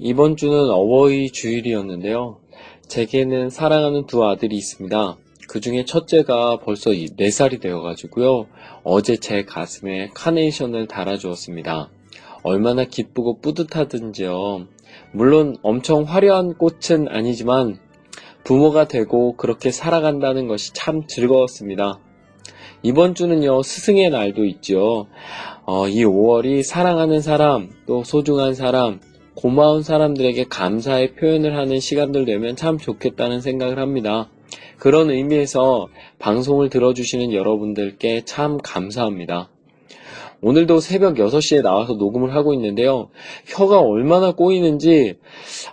이번 주는 어버이 주일이었는데요. 제게는 사랑하는 두 아들이 있습니다. 그 중에 첫째가 벌써 4살이 되어가지고요. 어제 제 가슴에 카네이션을 달아주었습니다. 얼마나 기쁘고 뿌듯하든지요. 물론 엄청 화려한 꽃은 아니지만 부모가 되고 그렇게 살아간다는 것이 참 즐거웠습니다. 이번 주는요, 스승의 날도 있죠. 어, 이 5월이 사랑하는 사람, 또 소중한 사람, 고마운 사람들에게 감사의 표현을 하는 시간들 되면 참 좋겠다는 생각을 합니다. 그런 의미에서 방송을 들어주시는 여러분들께 참 감사합니다. 오늘도 새벽 6시에 나와서 녹음을 하고 있는데요. 혀가 얼마나 꼬이는지,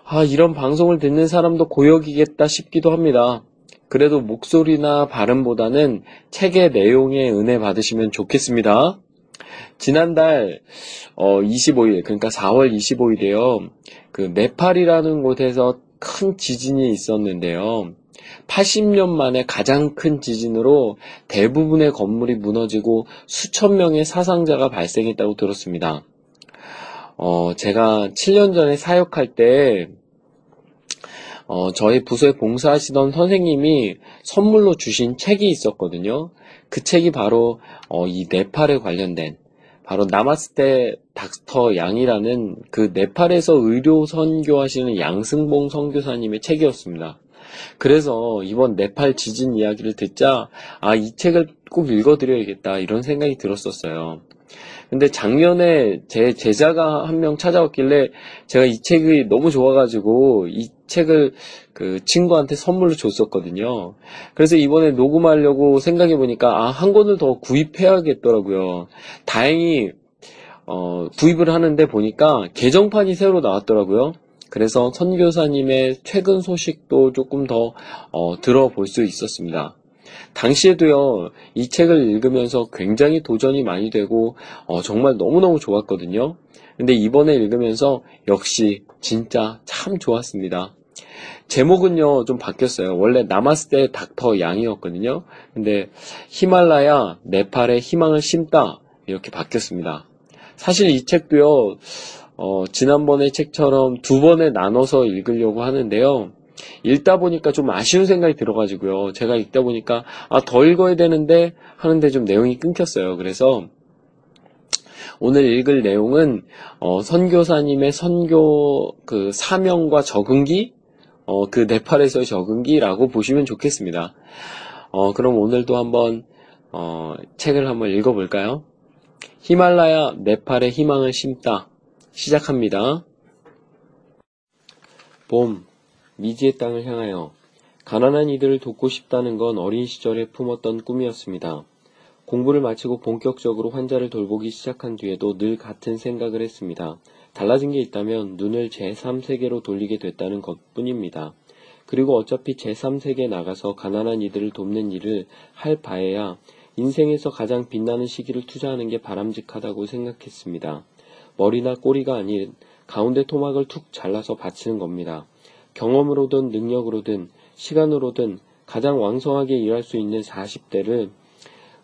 아, 이런 방송을 듣는 사람도 고역이겠다 싶기도 합니다. 그래도 목소리나 발음보다는 책의 내용에 은혜 받으시면 좋겠습니다. 지난달 어 25일 그러니까 4월 25일에요. 그 네팔이라는 곳에서 큰 지진이 있었는데요. 80년 만에 가장 큰 지진으로 대부분의 건물이 무너지고 수천 명의 사상자가 발생했다고 들었습니다. 어, 제가 7년 전에 사역할 때 어, 저희 부서에 봉사하시던 선생님이 선물로 주신 책이 있었거든요. 그 책이 바로 어, 이 네팔에 관련된 바로 나마스테 닥터 양이라는 그 네팔에서 의료 선교하시는 양승봉 선교사님의 책이었습니다. 그래서 이번 네팔 지진 이야기를 듣자 아 이 책을 꼭 읽어드려야겠다 이런 생각이 들었었어요. 근데 작년에 제 제자가 한 명 찾아왔길래 제가 이 책이 너무 좋아가지고 이 책을 그 친구한테 선물로 줬었거든요. 그래서 이번에 녹음하려고 생각해 보니까 아, 한 권을 더 구입해야겠더라고요. 다행히 어, 구입을 하는데 보니까 개정판이 새로 나왔더라고요. 그래서 선교사님의 최근 소식도 조금 더 어, 들어볼 수 있었습니다. 당시에도요, 이 책을 읽으면서 굉장히 도전이 많이 되고, 어, 정말 너무너무 좋았거든요. 근데 이번에 읽으면서 역시 진짜 참 좋았습니다. 제목은요, 좀 바뀌었어요. 원래 때 닥터 양이었거든요. 근데 히말라야, 네팔에 희망을 심다. 이렇게 바뀌었습니다. 사실 이 책도요, 어, 지난번의 책처럼 두 번에 나눠서 읽으려고 하는데요. 읽다 보니까 좀 아쉬운 생각이 들어가지고요. 제가 읽다 보니까 아, 더 읽어야 되는데 하는데 좀 내용이 끊겼어요. 그래서 오늘 읽을 내용은 어, 선교사님의 선교 그 사명과 적응기, 어, 그 네팔에서의 적응기라고 보시면 좋겠습니다. 어, 그럼 오늘도 한번 어, 책을 한번 읽어볼까요? 히말라야 네팔의 희망을 심다. 시작합니다. 봄, 미지의 땅을 향하여 가난한 이들을 돕고 싶다는 건 어린 시절에 품었던 꿈이었습니다. 공부를 마치고 본격적으로 환자를 돌보기 시작한 뒤에도 늘 같은 생각을 했습니다. 달라진 게 있다면 눈을 제3세계로 돌리게 됐다는 것 뿐입니다. 그리고 어차피 제3세계에 나가서 가난한 이들을 돕는 일을 할 바에야 인생에서 가장 빛나는 시기를 투자하는 게 바람직하다고 생각했습니다. 머리나 꼬리가 아닌 가운데 토막을 툭 잘라서 바치는 겁니다. 경험으로든 능력으로든 시간으로든 가장 왕성하게 일할 수 있는 40대를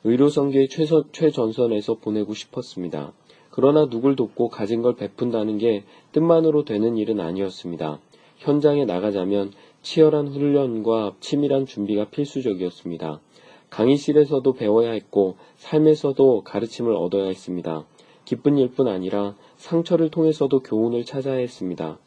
의료성계의 최전선에서 보내고 싶었습니다. 그러나 누굴 돕고 가진 걸 베푼다는 게 뜻만으로 되는 일은 아니었습니다. 현장에 나가자면 치열한 훈련과 치밀한 준비가 필수적이었습니다. 강의실에서도 배워야 했고 삶에서도 가르침을 얻어야 했습니다. 기쁜 일뿐 아니라 상처를 통해서도 교훈을 찾아야 했습니다.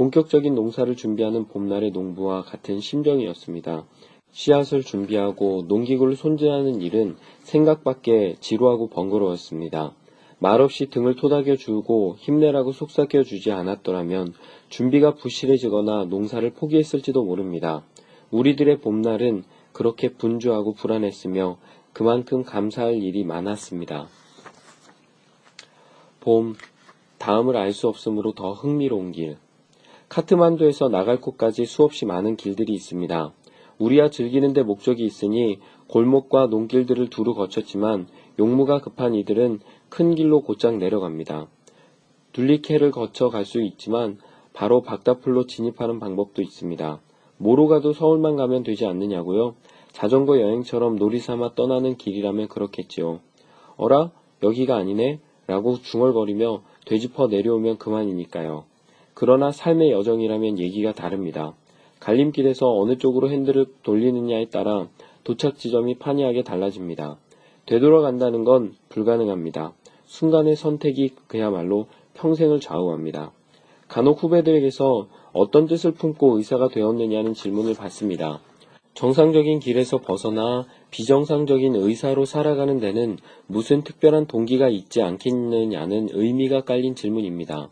본격적인 농사를 준비하는 봄날의 농부와 같은 심정이었습니다. 씨앗을 준비하고 농기구를 손질하는 일은 생각밖에 지루하고 번거로웠습니다. 말없이 등을 토닥여 주고 힘내라고 속삭여 주지 않았더라면 준비가 부실해지거나 농사를 포기했을지도 모릅니다. 우리들의 봄날은 그렇게 분주하고 불안했으며 그만큼 감사할 일이 많았습니다. 봄, 다음을 알 수 없으므로 더 흥미로운 길. 카트만두에서 나갈 곳까지 수없이 많은 길들이 있습니다. 우리야 즐기는 데 목적이 있으니 골목과 농길들을 두루 거쳤지만 용무가 급한 이들은 큰 길로 곧장 내려갑니다. 둘리케를 거쳐 갈 수 있지만 바로 박다풀로 진입하는 방법도 있습니다. 뭐로 가도 서울만 가면 되지 않느냐고요? 자전거 여행처럼 놀이삼아 떠나는 길이라면 그렇겠지요. 어라? 여기가 아니네? 라고 중얼거리며 되짚어 내려오면 그만이니까요. 그러나 삶의 여정이라면 얘기가 다릅니다. 갈림길에서 어느 쪽으로 핸들을 돌리느냐에 따라 도착 지점이 판이하게 달라집니다. 되돌아간다는 건 불가능합니다. 순간의 선택이 그야말로 평생을 좌우합니다. 간혹 후배들에게서 어떤 뜻을 품고 의사가 되었느냐는 질문을 받습니다. 정상적인 길에서 벗어나 비정상적인 의사로 살아가는 데는 무슨 특별한 동기가 있지 않겠느냐는 의미가 깔린 질문입니다.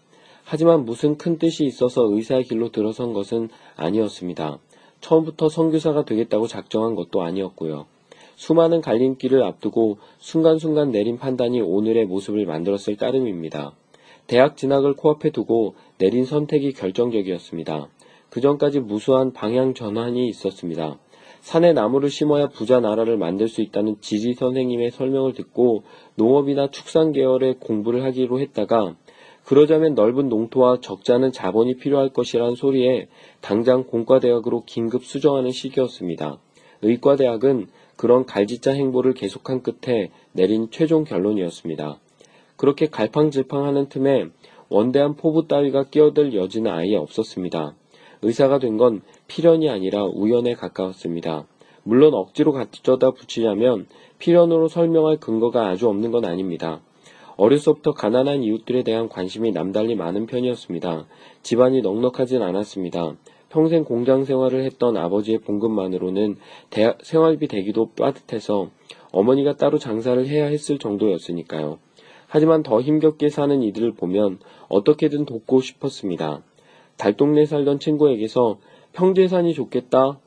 하지만 무슨 큰 뜻이 있어서 의사의 길로 들어선 것은 아니었습니다. 처음부터 선교사가 되겠다고 작정한 것도 아니었고요. 수많은 갈림길을 앞두고 순간순간 내린 판단이 오늘의 모습을 만들었을 따름입니다. 대학 진학을 코앞에 두고 내린 선택이 결정적이었습니다. 그 전까지 무수한 방향 전환이 있었습니다. 산에 나무를 심어야 부자 나라를 만들 수 있다는 지지 선생님의 설명을 듣고 농업이나 축산 계열의 공부를 하기로 했다가 그러자면 넓은 농토와 적잖은 자본이 필요할 것이라는 소리에 당장 공과대학으로 긴급 수정하는 시기였습니다. 의과대학은 그런 갈지자 행보를 계속한 끝에 내린 최종 결론이었습니다. 그렇게 갈팡질팡하는 틈에 원대한 포부 따위가 끼어들 여지는 아예 없었습니다. 의사가 된 건 필연이 아니라 우연에 가까웠습니다. 물론 억지로 갖져다 붙이자면 필연으로 설명할 근거가 아주 없는 건 아닙니다. 어려서부터 가난한 이웃들에 대한 관심이 남달리 많은 편이었습니다. 집안이 넉넉하진 않았습니다. 평생 공장 생활을 했던 아버지의 봉급만으로는 대학, 생활비 대기도 빠듯해서 어머니가 따로 장사를 해야 했을 정도였으니까요. 하지만 더 힘겹게 사는 이들을 보면 어떻게든 돕고 싶었습니다. 달동네 살던 친구에게서 평재산이 좋겠다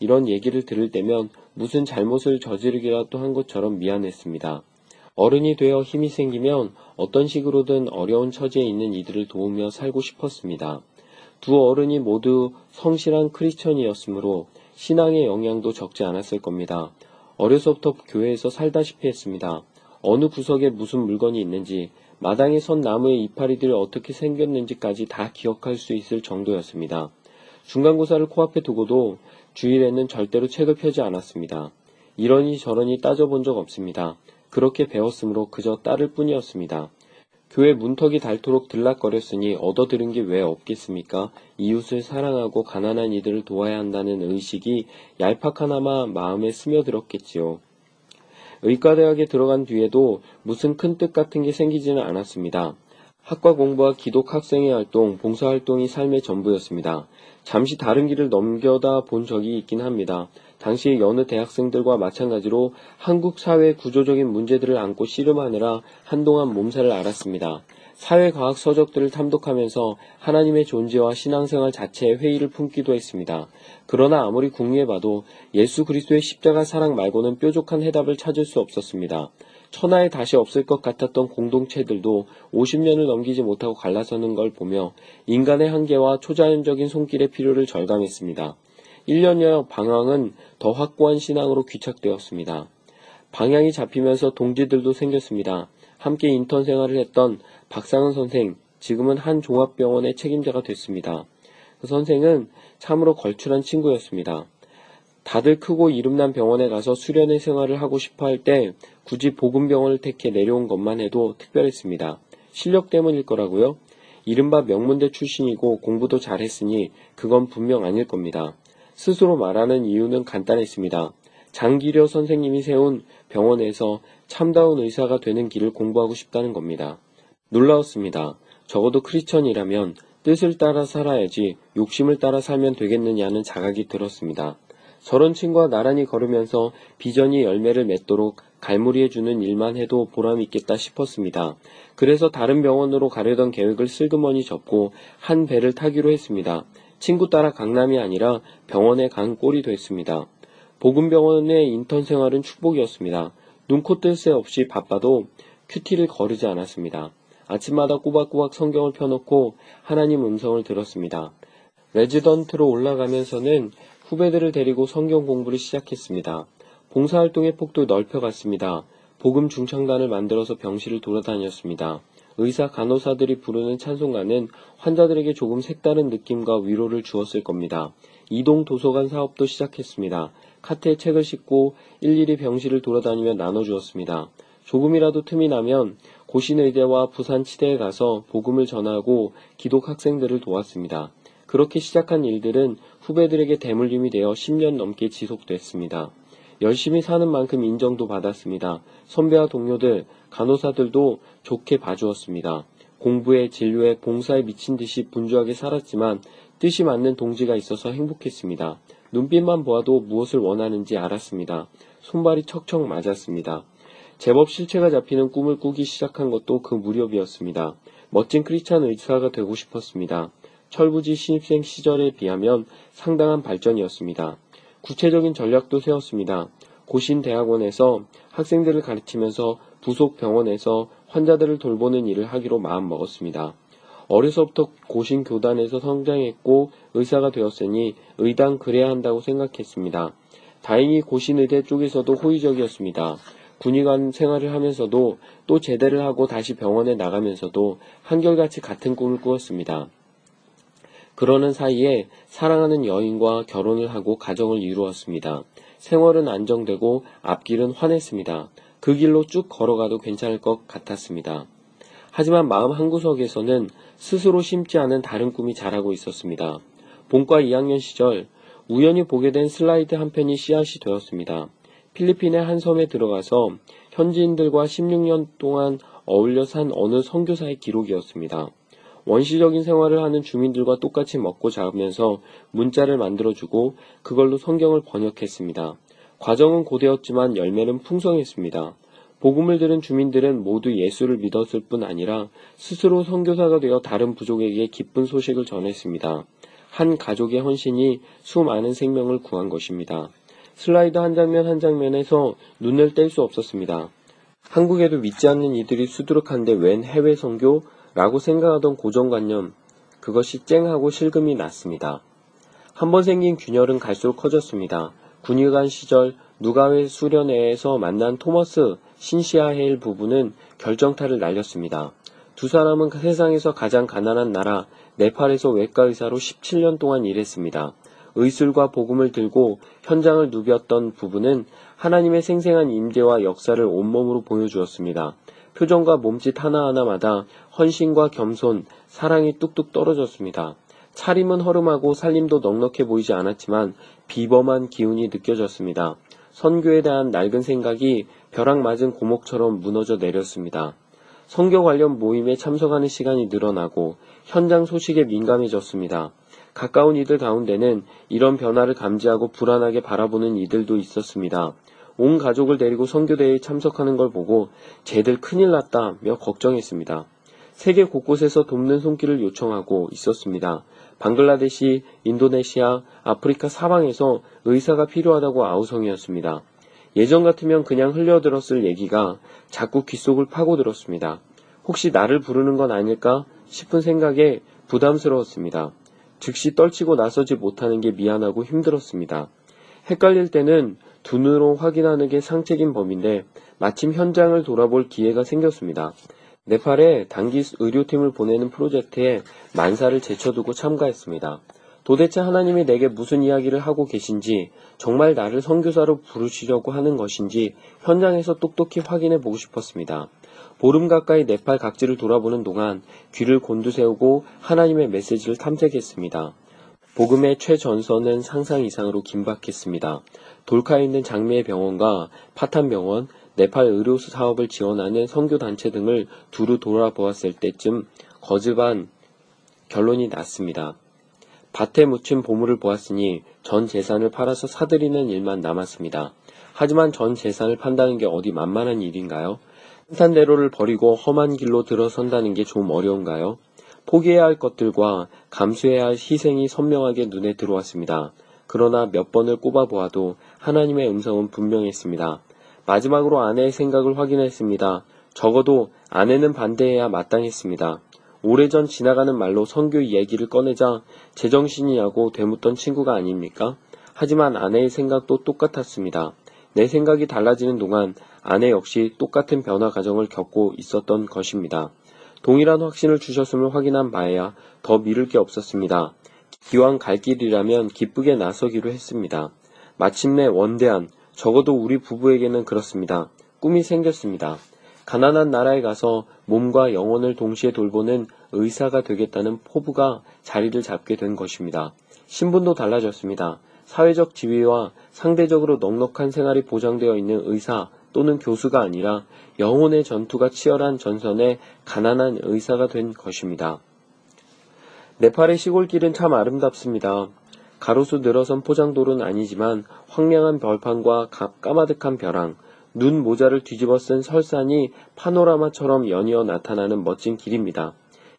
이런 얘기를 들을 때면 무슨 잘못을 저지르기라도 한 것처럼 미안했습니다. 어른이 되어 힘이 생기면 어떤 식으로든 어려운 처지에 있는 이들을 도우며 살고 싶었습니다. 두 어른이 모두 성실한 크리스천이었으므로 신앙의 영향도 적지 않았을 겁니다. 어려서부터 교회에서 살다시피 했습니다. 어느 구석에 무슨 물건이 있는지, 마당에 선 나무의 이파리들이 어떻게 생겼는지까지 다 기억할 수 있을 정도였습니다. 중간고사를 코앞에 두고도 주일에는 절대로 책을 펴지 않았습니다. 이러니 저러니 따져본 적 없습니다. 그렇게 배웠으므로 그저 따를 뿐이었습니다. 교회 문턱이 닳도록 들락거렸으니 얻어들은 게 왜 없겠습니까? 이웃을 사랑하고 가난한 이들을 도와야 한다는 의식이 얄팍하나마 마음에 스며들었겠지요. 의과대학에 들어간 뒤에도 무슨 큰 뜻 같은 게 생기지는 않았습니다. 학과 공부와 기독 학생회 활동, 봉사활동이 삶의 전부였습니다. 잠시 다른 길을 넘겨다 본 적이 있긴 합니다. 당시 여느 대학생들과 마찬가지로 한국 사회 구조적인 문제들을 안고 씨름하느라 한동안 몸살을 앓았습니다. 사회과학 서적들을 탐독하면서 하나님의 존재와 신앙생활 자체에 회의를 품기도 했습니다. 그러나 아무리 궁리해봐도 예수 그리스도의 십자가 사랑 말고는 뾰족한 해답을 찾을 수 없었습니다. 천하에 다시 없을 것 같았던 공동체들도 50년을 넘기지 못하고 갈라서는 걸 보며 인간의 한계와 초자연적인 손길의 필요를 절감했습니다. 1년여 방황은 더 확고한 신앙으로 귀착되었습니다. 방향이 잡히면서 동지들도 생겼습니다. 함께 인턴 생활을 했던 박상은 선생, 지금은 한 종합병원의 책임자가 됐습니다. 그 선생은 참으로 걸출한 친구였습니다. 다들 크고 이름난 병원에 가서 수련의 생활을 하고 싶어 할 때 굳이 보금병원을 택해 내려온 것만 해도 특별했습니다. 실력 때문일 거라고요? 이른바 명문대 출신이고 공부도 잘했으니 그건 분명 아닐 겁니다. 스스로 말하는 이유는 간단했습니다. 장기려 선생님이 세운 병원에서 참다운 의사가 되는 길을 공부하고 싶다는 겁니다. 놀라웠습니다. 적어도 크리스천이라면 뜻을 따라 살아야지 욕심을 따라 살면 되겠느냐는 자각이 들었습니다. 저런 친구와 나란히 걸으면서 비전이 열매를 맺도록 갈무리해주는 일만 해도 보람있겠다 싶었습니다. 그래서 다른 병원으로 가려던 계획을 슬그머니 접고 한 배를 타기로 했습니다. 친구 따라 강남이 아니라 병원에 간 꼴이 됐습니다. 보금병원의 인턴 생활은 축복이었습니다. 눈코 뜰 새 없이 바빠도 큐티를 거르지 않았습니다. 아침마다 꼬박꼬박 성경을 펴놓고 하나님 음성을 들었습니다. 레지던트로 올라가면서는 후배들을 데리고 성경 공부를 시작했습니다. 봉사활동의 폭도 넓혀갔습니다. 복음 중창단을 만들어서 병실을 돌아다녔습니다. 의사 간호사들이 부르는 찬송가는 환자들에게 조금 색다른 느낌과 위로를 주었을 겁니다. 이동 도서관 사업도 시작했습니다. 카트에 책을 싣고 일일이 병실을 돌아다니며 나눠주었습니다. 조금이라도 틈이 나면 고신의대와 부산치대에 가서 복음을 전하고 기독 학생들을 도왔습니다. 그렇게 시작한 일들은 후배들에게 대물림이 되어 10년 넘게 지속됐습니다. 열심히 사는 만큼 인정도 받았습니다. 선배와 동료들, 간호사들도 좋게 봐주었습니다. 공부에, 진료에, 봉사에 미친 듯이 분주하게 살았지만 뜻이 맞는 동지가 있어서 행복했습니다. 눈빛만 보아도 무엇을 원하는지 알았습니다. 손발이 척척 맞았습니다. 제법 실체가 잡히는 꿈을 꾸기 시작한 것도 그 무렵이었습니다. 멋진 크리스찬 의사가 되고 싶었습니다. 철부지 신입생 시절에 비하면 상당한 발전이었습니다. 구체적인 전략도 세웠습니다. 고신 대학원에서 학생들을 가르치면서 부속 병원에서 환자들을 돌보는 일을 하기로 마음먹었습니다. 어려서부터 고신 교단에서 성장했고 의사가 되었으니 의당 그래야 한다고 생각했습니다. 다행히 고신의대 쪽에서도 호의적이었습니다. 군의관 생활을 하면서도 또 제대를 하고 다시 병원에 나가면서도 한결같이 같은 꿈을 꾸었습니다. 그러는 사이에 사랑하는 여인과 결혼을 하고 가정을 이루었습니다. 생활은 안정되고 앞길은 환했습니다. 그 길로 쭉 걸어가도 괜찮을 것 같았습니다. 하지만 마음 한구석에서는 스스로 심지 않은 다른 꿈이 자라고 있었습니다. 본과 2학년 시절 우연히 보게 된 슬라이드 한 편이 씨앗이 되었습니다. 필리핀의 한 섬에 들어가서 현지인들과 16년 동안 어울려 산 어느 선교사의 기록이었습니다. 원시적인 생활을 하는 주민들과 똑같이 먹고 자면서 문자를 만들어주고 그걸로 성경을 번역했습니다. 과정은 고되었지만 열매는 풍성했습니다. 복음을 들은 주민들은 모두 예수를 믿었을 뿐 아니라 스스로 선교사가 되어 다른 부족에게 기쁜 소식을 전했습니다. 한 가족의 헌신이 수많은 생명을 구한 것입니다. 슬라이드 한 장면 한 장면에서 눈을 뗄 수 없었습니다. 한국에도 믿지 않는 이들이 수두룩한데 웬 해외 선교? 라고 생각하던 고정관념, 그것이 쨍하고 실금이 났습니다. 한번 생긴 균열은 갈수록 커졌습니다. 군의관 시절 누가회 수련회에서 만난 토머스 신시아 헤일 부부는 결정타를 날렸습니다. 두 사람은 세상에서 가장 가난한 나라 네팔에서 외과 의사로 17년 동안 일했습니다. 의술과 복음을 들고 현장을 누볐던 부부는 하나님의 생생한 임재와 역사를 온몸으로 보여주었습니다. 표정과 몸짓 하나하나마다 헌신과 겸손, 사랑이 뚝뚝 떨어졌습니다. 차림은 허름하고 살림도 넉넉해 보이지 않았지만 비범한 기운이 느껴졌습니다. 선교에 대한 낡은 생각이 벼락 맞은 고목처럼 무너져 내렸습니다. 선교 관련 모임에 참석하는 시간이 늘어나고 현장 소식에 민감해졌습니다. 가까운 이들 가운데는 이런 변화를 감지하고 불안하게 바라보는 이들도 있었습니다. 온 가족을 데리고 선교대회에 참석하는 걸 보고 쟤들 큰일 났다며 걱정했습니다. 세계 곳곳에서 돕는 손길을 요청하고 있었습니다. 방글라데시, 인도네시아, 아프리카 사방에서 의사가 필요하다고 아우성이었습니다. 예전 같으면 그냥 흘려들었을 얘기가 자꾸 귓속을 파고들었습니다. 혹시 나를 부르는 건 아닐까 싶은 생각에 부담스러웠습니다. 즉시 떨치고 나서지 못하는 게 미안하고 힘들었습니다. 헷갈릴 때는 두 눈으로 확인하는 게 상책인 법인데 마침 현장을 돌아볼 기회가 생겼습니다. 네팔에 단기 의료팀을 보내는 프로젝트에 만사를 제쳐두고 참가했습니다. 도대체 하나님이 내게 무슨 이야기를 하고 계신지, 정말 나를 선교사로 부르시려고 하는 것인지 현장에서 똑똑히 확인해 보고 싶었습니다. 보름 가까이 네팔 각지를 돌아보는 동안 귀를 곤두세우고 하나님의 메시지를 탐색했습니다. 복음의 최전선은 상상 이상으로 긴박했습니다. 돌카에 있는 장미의 병원과 파탄 병원, 네팔 의료 사업을 지원하는 선교 단체 등을 두루 돌아보았을 때쯤 거즈반 결론이 났습니다. 밭에 묻힌 보물을 보았으니 전 재산을 팔아서 사들이는 일만 남았습니다. 하지만 전 재산을 판다는 게 어디 만만한 일인가요? 산산대로를 버리고 험한 길로 들어선다는 게 좀 어려운가요? 포기해야 할 것들과 감수해야 할 희생이 선명하게 눈에 들어왔습니다. 그러나 몇 번을 꼽아보아도 하나님의 음성은 분명했습니다. 마지막으로 아내의 생각을 확인했습니다. 적어도 아내는 반대해야 마땅했습니다. 오래전 지나가는 말로 선교 얘기를 꺼내자 제정신이냐고 되묻던 친구가 아닙니까? 하지만 아내의 생각도 똑같았습니다. 내 생각이 달라지는 동안 아내 역시 똑같은 변화 과정을 겪고 있었던 것입니다. 동일한 확신을 주셨음을 확인한 바에야 더 미룰 게 없었습니다. 기왕 갈 길이라면 기쁘게 나서기로 했습니다. 마침내 원대한, 적어도 우리 부부에게는 그렇습니다. 꿈이 생겼습니다. 가난한 나라에 가서 몸과 영혼을 동시에 돌보는 의사가 되겠다는 포부가 자리를 잡게 된 것입니다. 신분도 달라졌습니다. 사회적 지위와 상대적으로 넉넉한 생활이 보장되어 있는 의사 또는 교수가 아니라 영혼의 전투가 치열한 전선의 가난한 의사가 된 것입니다. 네팔의 시골길은 참 아름답습니다. 가로수 늘어선 포장도로는 아니지만 황량한 벌판과 까마득한 벼랑, 눈 모자를 뒤집어 쓴 설산이 파노라마처럼 연이어 나타나는 멋진 길입니다.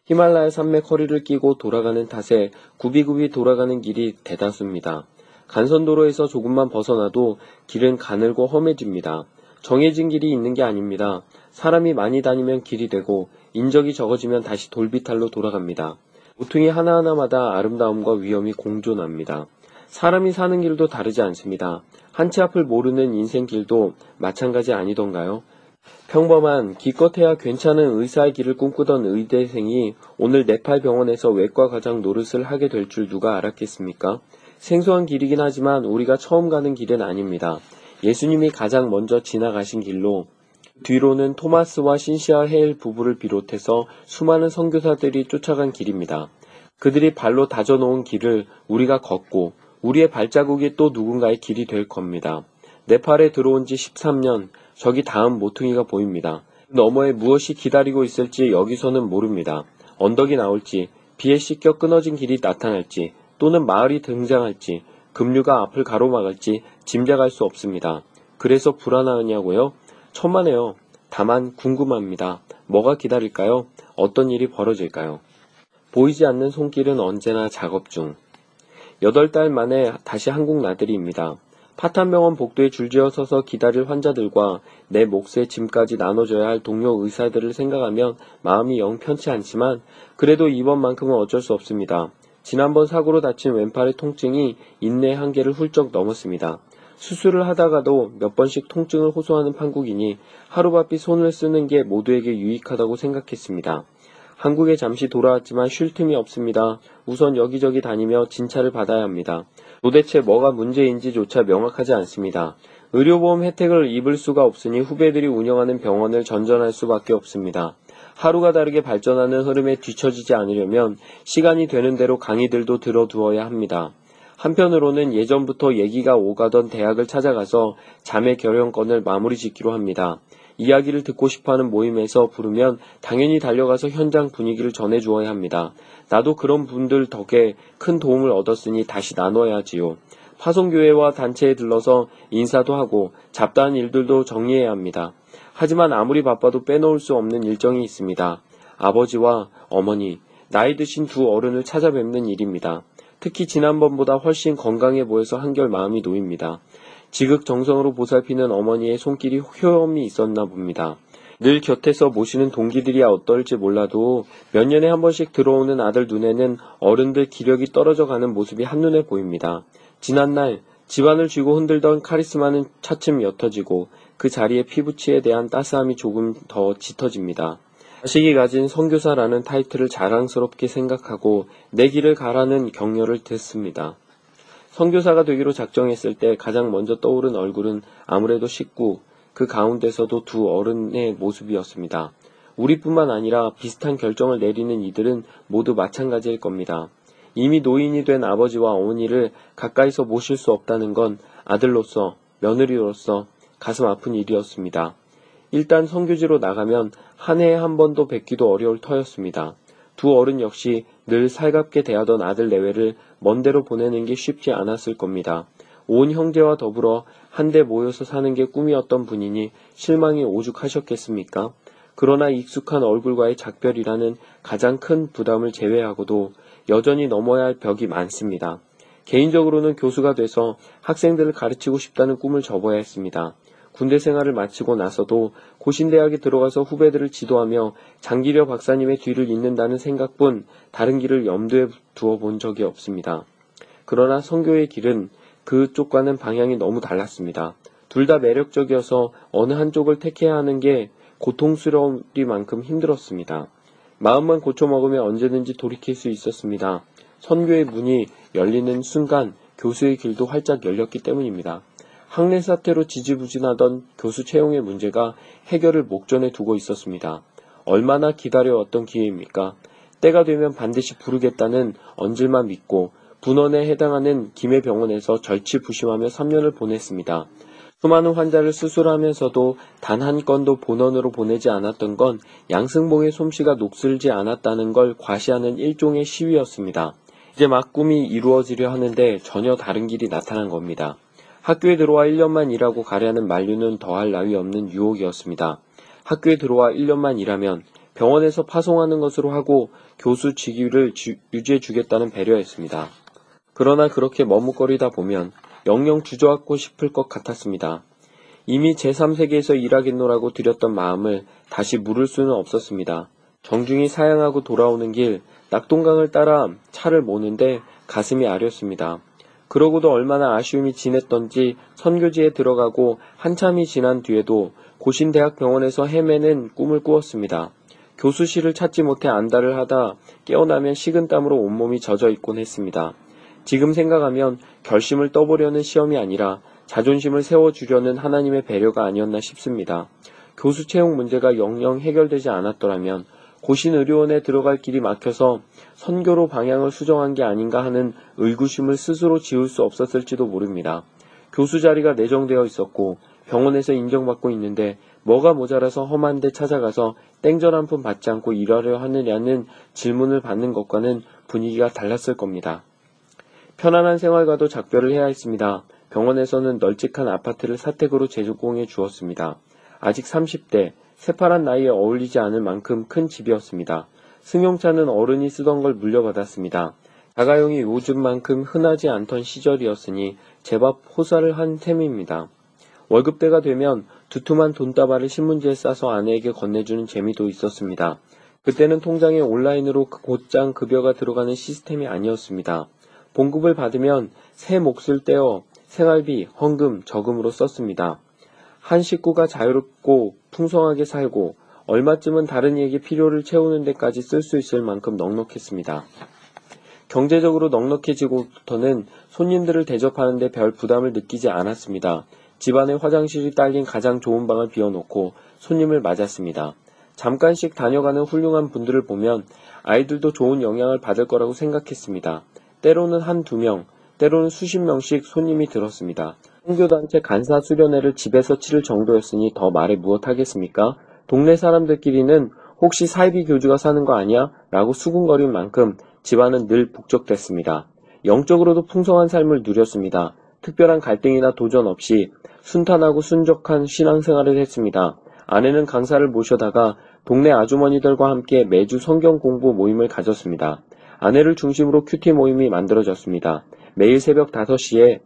히말라야 산맥 허리를 끼고 돌아가는 탓에 굽이굽이 돌아가는 길이 대다수입니다. 간선도로에서 조금만 벗어나도 길은 가늘고 험해집니다. 정해진 길이 있는 게 아닙니다. 사람이 많이 다니면 길이 되고 인적이 적어지면 다시 돌비탈로 돌아갑니다. 모퉁이 하나하나마다 아름다움과 위험이 공존합니다. 사람이 사는 길도 다르지 않습니다. 한치 앞을 모르는 인생 길도 마찬가지 아니던가요? 평범한 기껏해야 괜찮은 의사의 길을 꿈꾸던 의대생이 오늘 네팔 병원에서 외과 과장 노릇을 하게 될 줄 누가 알았겠습니까? 생소한 길이긴 하지만 우리가 처음 가는 길은 아닙니다. 예수님이 가장 먼저 지나가신 길로 뒤로는 토마스와 신시아 헤일 부부를 비롯해서 수많은 선교사들이 쫓아간 길입니다. 그들이 발로 다져놓은 길을 우리가 걷고 우리의 발자국이 또 누군가의 길이 될 겁니다. 네팔에 들어온 지 13년, 저기 다음 모퉁이가 보입니다. 너머에 무엇이 기다리고 있을지 여기서는 모릅니다. 언덕이 나올지, 비에 씻겨 끊어진 길이 나타날지, 또는 마을이 등장할지, 급류가 앞을 가로막을지 짐작할 수 없습니다. 그래서 불안하냐고요? 천만에요. 다만 궁금합니다. 뭐가 기다릴까요? 어떤 일이 벌어질까요? 보이지 않는 손길은 언제나 작업 중. 여덟 달 만에 다시 한국 나들이입니다. 파탄병원 복도에 줄지어 서서 기다릴 환자들과 내 몫의 짐까지 나눠줘야 할 동료 의사들을 생각하면 마음이 영 편치 않지만 그래도 이번만큼은 어쩔 수 없습니다. 지난번 사고로 다친 왼팔의 통증이 인내 한계를 훌쩍 넘었습니다. 수술을 하다가도 몇 번씩 통증을 호소하는 판국이니 하루바삐 손을 쓰는 게 모두에게 유익하다고 생각했습니다. 한국에 잠시 돌아왔지만 쉴 틈이 없습니다. 우선 여기저기 다니며 진찰을 받아야 합니다. 도대체 뭐가 문제인지조차 명확하지 않습니다. 의료보험 혜택을 입을 수가 없으니 후배들이 운영하는 병원을 전전할 수밖에 없습니다. 하루가 다르게 발전하는 흐름에 뒤처지지 않으려면 시간이 되는 대로 강의들도 들어두어야 합니다. 한편으로는 예전부터 얘기가 오가던 대학을 찾아가서 자매 결연권을 마무리 짓기로 합니다. 이야기를 듣고 싶어하는 모임에서 부르면 당연히 달려가서 현장 분위기를 전해주어야 합니다. 나도 그런 분들 덕에 큰 도움을 얻었으니 다시 나눠야지요. 파송교회와 단체에 들러서 인사도 하고 잡다한 일들도 정리해야 합니다. 하지만 아무리 바빠도 빼놓을 수 없는 일정이 있습니다. 아버지와 어머니, 나이 드신 두 어른을 찾아뵙는 일입니다. 특히 지난번보다 훨씬 건강해 보여서 한결 마음이 놓입니다. 지극 정성으로 보살피는 어머니의 손길이 효험이 있었나 봅니다. 늘 곁에서 모시는 동기들이야 어떨지 몰라도 몇 년에 한 번씩 들어오는 아들 눈에는 어른들 기력이 떨어져 가는 모습이 한눈에 보입니다. 지난날 집안을 쥐고 흔들던 카리스마는 차츰 옅어지고 그 자리에 피부치에 대한 따스함이 조금 더 짙어집니다. 자식이 가진 선교사라는 타이틀을 자랑스럽게 생각하고 내 길을 가라는 격려를 듣습니다. 선교사가 되기로 작정했을 때 가장 먼저 떠오른 얼굴은 아무래도 식구, 그 가운데서도 두 어른의 모습이었습니다. 우리뿐만 아니라 비슷한 결정을 내리는 이들은 모두 마찬가지일 겁니다. 이미 노인이 된 아버지와 어머니를 가까이서 모실 수 없다는 건 아들로서, 며느리로서 가슴 아픈 일이었습니다. 일단 성교지로 나가면 한 해에 한 번도 뵙기도 어려울 터였습니다. 두 어른 역시 늘 살갑게 대하던 아들 내외를 먼 데로 보내는 게 쉽지 않았을 겁니다. 온 형제와 더불어 한데 모여서 사는 게 꿈이었던 분이니 실망이 오죽하셨겠습니까? 그러나 익숙한 얼굴과의 작별이라는 가장 큰 부담을 제외하고도 여전히 넘어야 할 벽이 많습니다. 개인적으로는 교수가 돼서 학생들을 가르치고 싶다는 꿈을 접어야 했습니다. 군대 생활을 마치고 나서도 고신대학에 들어가서 후배들을 지도하며 장기려 박사님의 뒤를 잇는다는 생각뿐 다른 길을 염두에 두어 본 적이 없습니다. 그러나 성교의 길은 그쪽과는 방향이 너무 달랐습니다. 둘 다 매력적이어서 어느 한쪽을 택해야 하는 게 고통스러우리만큼 힘들었습니다. 마음만 고쳐먹으면 언제든지 돌이킬 수 있었습니다. 선교의 문이 열리는 순간 교수의 길도 활짝 열렸기 때문입니다. 학내 사태로 지지부진하던 교수 채용의 문제가 해결을 목전에 두고 있었습니다. 얼마나 기다려왔던 기회입니까? 때가 되면 반드시 부르겠다는 언질만 믿고 분원에 해당하는 김해 병원에서 절치부심하며 3년을 보냈습니다. 수많은 환자를 수술하면서도 단 한 건도 본원으로 보내지 않았던 건 양승봉의 솜씨가 녹슬지 않았다는 걸 과시하는 일종의 시위였습니다. 이제 막 꿈이 이루어지려 하는데 전혀 다른 길이 나타난 겁니다. 학교에 들어와 1년만 일하고 가려는 만류는 더할 나위 없는 유혹이었습니다. 학교에 들어와 1년만 일하면 병원에서 파송하는 것으로 하고 교수 직위를 유지해 주겠다는 배려였습니다. 그러나 그렇게 머뭇거리다 보면 영영 주저앉고 싶을 것 같았습니다. 이미 제3세계에서 일하겠노라고 드렸던 마음을 다시 물을 수는 없었습니다. 정중히 사양하고 돌아오는 길 낙동강을 따라 차를 모는데 가슴이 아렸습니다. 그러고도 얼마나 아쉬움이 지냈던지 선교지에 들어가고 한참이 지난 뒤에도 고신대학병원에서 헤매는 꿈을 꾸었습니다. 교수실을 찾지 못해 안달을 하다 깨어나면 식은땀으로 온몸이 젖어 있곤 했습니다. 지금 생각하면 결심을 떠보려는 시험이 아니라 자존심을 세워주려는 하나님의 배려가 아니었나 싶습니다. 교수 채용 문제가 영영 해결되지 않았더라면 고신의료원에 들어갈 길이 막혀서 선교로 방향을 수정한 게 아닌가 하는 의구심을 스스로 지울 수 없었을지도 모릅니다. 교수 자리가 내정되어 있었고 병원에서 인정받고 있는데 뭐가 모자라서 험한 데 찾아가서 땡전 한 푼 받지 않고 일하려 하느냐는 질문을 받는 것과는 분위기가 달랐을 겁니다. 편안한 생활과도 작별을 해야 했습니다. 병원에서는 널찍한 아파트를 사택으로 제공해 주었습니다. 아직 30대, 새파란 나이에 어울리지 않을 만큼 큰 집이었습니다. 승용차는 어른이 쓰던 걸 물려받았습니다. 자가용이 요즘만큼 흔하지 않던 시절이었으니 제법 호사를 한 셈입니다. 월급대가 되면 두툼한 돈다발을 신문지에 싸서 아내에게 건네주는 재미도 있었습니다. 그때는 통장에 온라인으로 곧장 급여가 들어가는 시스템이 아니었습니다. 봉급을 받으면 새 몫을 떼어 생활비, 헌금, 저금으로 썼습니다. 한 식구가 자유롭고 풍성하게 살고 얼마쯤은 다른 이에게 필요를 채우는 데까지 쓸 수 있을 만큼 넉넉했습니다. 경제적으로 넉넉해지고부터는 손님들을 대접하는데 별 부담을 느끼지 않았습니다. 집안에 화장실이 딸린 가장 좋은 방을 비워놓고 손님을 맞았습니다. 잠깐씩 다녀가는 훌륭한 분들을 보면 아이들도 좋은 영향을 받을 거라고 생각했습니다. 때로는 한두 명, 때로는 수십 명씩 손님이 들었습니다. 선교단체 간사 수련회를 집에서 치를 정도였으니 더 말해 무엇하겠습니까? 동네 사람들끼리는 혹시 사이비 교주가 사는 거 아니야? 라고 수군거린 만큼 집안은 늘 북적댔습니다. 영적으로도 풍성한 삶을 누렸습니다. 특별한 갈등이나 도전 없이 순탄하고 순적한 신앙생활을 했습니다. 아내는 강사를 모셔다가 동네 아주머니들과 함께 매주 성경 공부 모임을 가졌습니다. 아내를 중심으로 큐티 모임이 만들어졌습니다. 매일 새벽 5시에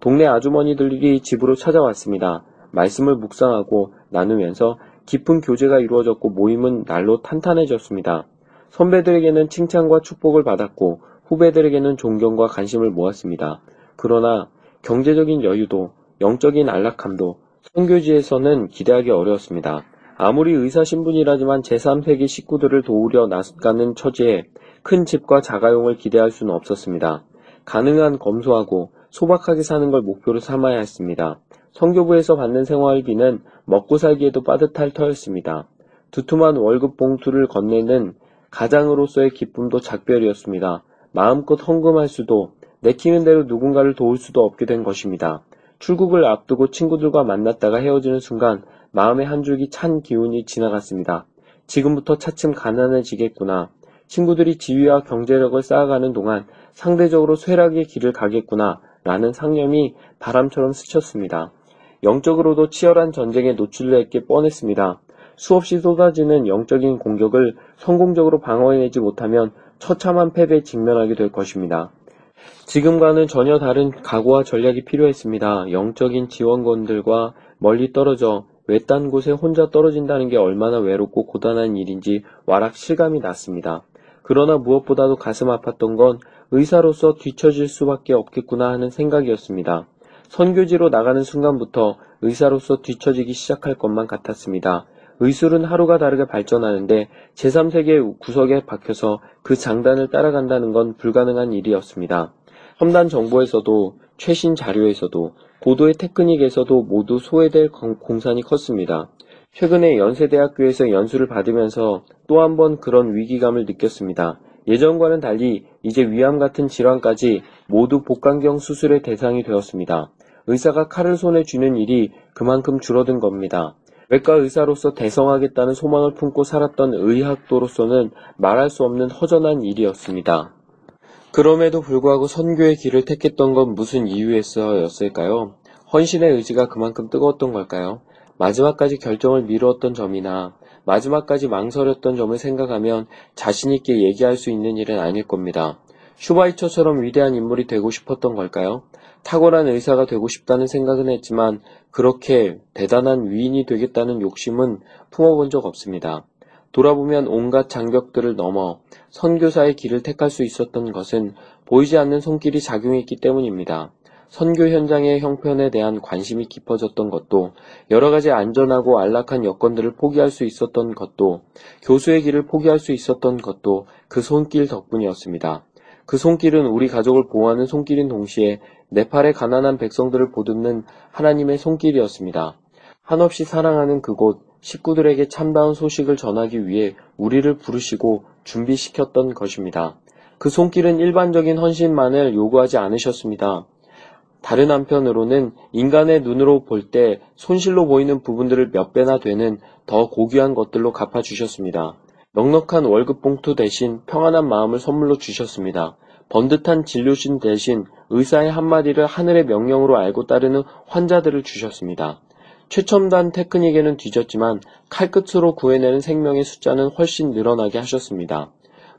동네 아주머니들이 집으로 찾아왔습니다. 말씀을 묵상하고 나누면서 깊은 교제가 이루어졌고 모임은 날로 탄탄해졌습니다. 선배들에게는 칭찬과 축복을 받았고 후배들에게는 존경과 관심을 모았습니다. 그러나 경제적인 여유도 영적인 안락함도 선교지에서는 기대하기 어려웠습니다. 아무리 의사 신분이라지만 제3세기 식구들을 도우려 나가는 처지에 큰 집과 자가용을 기대할 수는 없었습니다. 가능한 검소하고 소박하게 사는 걸 목표로 삼아야 했습니다. 성교부에서 받는 생활비는 먹고 살기에도 빠듯할 터였습니다. 두툼한 월급 봉투를 건네는 가장으로서의 기쁨도 작별이었습니다. 마음껏 헌금할 수도 내키는 대로 누군가를 도울 수도 없게 된 것입니다. 출국을 앞두고 친구들과 만났다가 헤어지는 순간 마음의 한 줄기 찬 기운이 지나갔습니다. 지금부터 차츰 가난해지겠구나. 친구들이 지위와 경제력을 쌓아가는 동안 상대적으로 쇠락의 길을 가겠구나. 라는 상념이 바람처럼 스쳤습니다. 영적으로도 치열한 전쟁에 노출될 게 뻔했습니다. 수없이 쏟아지는 영적인 공격을 성공적으로 방어해내지 못하면 처참한 패배에 직면하게 될 것입니다. 지금과는 전혀 다른 각오와 전략이 필요했습니다. 영적인 지원군들과 멀리 떨어져 외딴 곳에 혼자 떨어진다는 게 얼마나 외롭고 고단한 일인지 와락 실감이 났습니다. 그러나 무엇보다도 가슴 아팠던 건 의사로서 뒤처질 수밖에 없겠구나 하는 생각이었습니다. 선교지로 나가는 순간부터 의사로서 뒤처지기 시작할 것만 같았습니다. 의술은 하루가 다르게 발전하는데 제3세계 구석에 박혀서 그 장단을 따라간다는 건 불가능한 일이었습니다. 첨단 정보에서도 최신 자료에서도 고도의 테크닉에서도 모두 소외될 공산이 컸습니다. 최근에 연세대학교에서 연수를 받으면서 또 한 번 그런 위기감을 느꼈습니다. 예전과는 달리 이제 위암 같은 질환까지 모두 복강경 수술의 대상이 되었습니다. 의사가 칼을 손에 쥐는 일이 그만큼 줄어든 겁니다. 외과 의사로서 대성하겠다는 소망을 품고 살았던 의학도로서는 말할 수 없는 허전한 일이었습니다. 그럼에도 불구하고 선교의 길을 택했던 건 무슨 이유에서였을까요? 헌신의 의지가 그만큼 뜨거웠던 걸까요? 마지막까지 결정을 미루었던 점이나 마지막까지 망설였던 점을 생각하면 자신있게 얘기할 수 있는 일은 아닐 겁니다. 슈바이처처럼 위대한 인물이 되고 싶었던 걸까요? 탁월한 의사가 되고 싶다는 생각은 했지만 그렇게 대단한 위인이 되겠다는 욕심은 품어본 적 없습니다. 돌아보면 온갖 장벽들을 넘어 선교사의 길을 택할 수 있었던 것은 보이지 않는 손길이 작용했기 때문입니다. 선교 현장의 형편에 대한 관심이 깊어졌던 것도 여러 가지 안전하고 안락한 여건들을 포기할 수 있었던 것도 교수의 길을 포기할 수 있었던 것도 그 손길 덕분이었습니다. 그 손길은 우리 가족을 보호하는 손길인 동시에 네팔의 가난한 백성들을 보듬는 하나님의 손길이었습니다. 한없이 사랑하는 그곳 식구들에게 참다운 소식을 전하기 위해 우리를 부르시고 준비시켰던 것입니다. 그 손길은 일반적인 헌신만을 요구하지 않으셨습니다. 다른 한편으로는 인간의 눈으로 볼 때 손실로 보이는 부분들을 몇 배나 되는 더 고귀한 것들로 갚아주셨습니다. 넉넉한 월급 봉투 대신 평안한 마음을 선물로 주셨습니다. 번듯한 진료신 대신 의사의 한마디를 하늘의 명령으로 알고 따르는 환자들을 주셨습니다. 최첨단 테크닉에는 뒤졌지만 칼끝으로 구해내는 생명의 숫자는 훨씬 늘어나게 하셨습니다.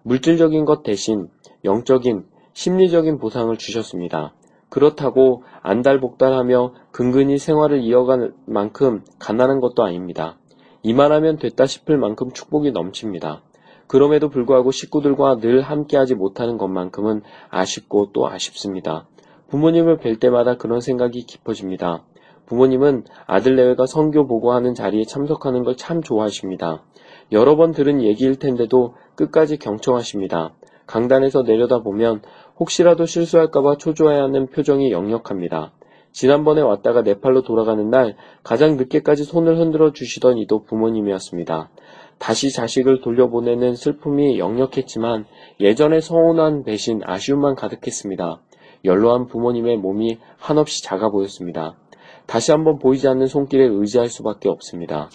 물질적인 것 대신 영적인, 심리적인 보상을 주셨습니다. 그렇다고 안달복달하며 근근히 생활을 이어갈 만큼 가난한 것도 아닙니다. 이만하면 됐다 싶을 만큼 축복이 넘칩니다. 그럼에도 불구하고 식구들과 늘 함께하지 못하는 것만큼은 아쉽고 또 아쉽습니다. 부모님을 뵐 때마다 그런 생각이 깊어집니다. 부모님은 아들 내외가 성교 보고하는 자리에 참석하는 걸 참 좋아하십니다. 여러 번 들은 얘기일 텐데도 끝까지 경청하십니다. 강단에서 내려다보면 혹시라도 실수할까봐 초조해하는 하 표정이 역력합니다. 지난번에 왔다가 네팔로 돌아가는 날 가장 늦게까지 손을 흔들어 주시던 이도 부모님이었습니다. 다시 자식을 돌려보내는 슬픔이 역력했지만 예전의 서운한 배신, 아쉬움만 가득했습니다. 연로한 부모님의 몸이 한없이 작아 보였습니다. 다시 한번 보이지 않는 손길에 의지할 수밖에 없습니다.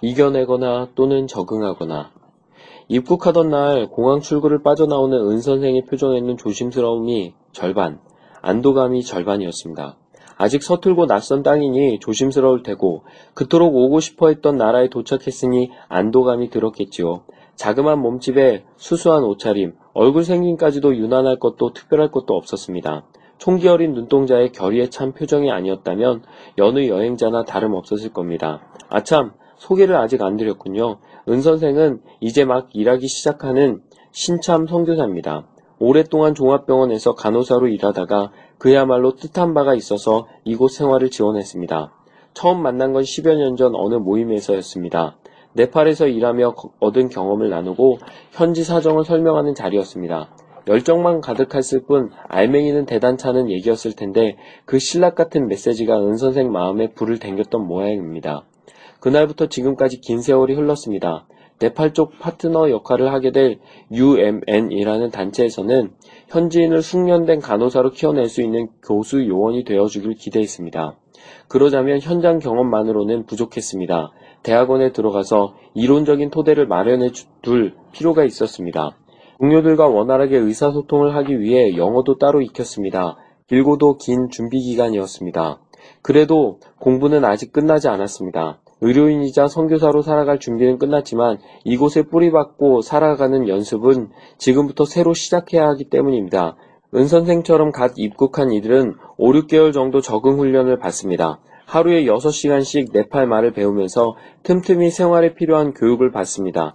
이겨내거나 또는 적응하거나 입국하던 날 공항 출구를 빠져나오는 은 선생의 표정에는 조심스러움이 절반, 안도감이 절반이었습니다. 아직 서툴고 낯선 땅이니 조심스러울 테고 그토록 오고 싶어 했던 나라에 도착했으니 안도감이 들었겠지요. 자그만 몸집에 수수한 옷차림, 얼굴 생김까지도 유난할 것도 특별할 것도 없었습니다. 총기 어린 눈동자의 결의에 찬 표정이 아니었다면 여느 여행자나 다름없었을 겁니다. 아참, 소개를 아직 안 드렸군요. 은 선생은 이제 막 일하기 시작하는 신참 선교사입니다. 오랫동안 종합병원에서 간호사로 일하다가 그야말로 뜻한 바가 있어서 이곳 생활을 지원했습니다. 처음 만난 건 10여 년 전 어느 모임에서였습니다. 네팔에서 일하며 얻은 경험을 나누고 현지 사정을 설명하는 자리였습니다. 열정만 가득했을 뿐 알맹이는 대단찮은 얘기였을 텐데 그 신락 같은 메시지가 은 선생 마음에 불을 댕겼던 모양입니다. 그날부터 지금까지 긴 세월이 흘렀습니다. 네팔 쪽 파트너 역할을 하게 될 UMN이라는 단체에서는 현지인을 숙련된 간호사로 키워낼 수 있는 교수 요원이 되어주길 기대했습니다. 그러자면 현장 경험만으로는 부족했습니다. 대학원에 들어가서 이론적인 토대를 마련해 둘 필요가 있었습니다. 동료들과 원활하게 의사소통을 하기 위해 영어도 따로 익혔습니다. 길고도 긴 준비 기간이었습니다. 그래도 공부는 아직 끝나지 않았습니다. 의료인이자 선교사로 살아갈 준비는 끝났지만 이곳에 뿌리박고 살아가는 연습은 지금부터 새로 시작해야 하기 때문입니다. 은 선생처럼 갓 입국한 이들은 5, 6개월 정도 적응 훈련을 받습니다. 하루에 6시간씩 네팔 말을 배우면서 틈틈이 생활에 필요한 교육을 받습니다.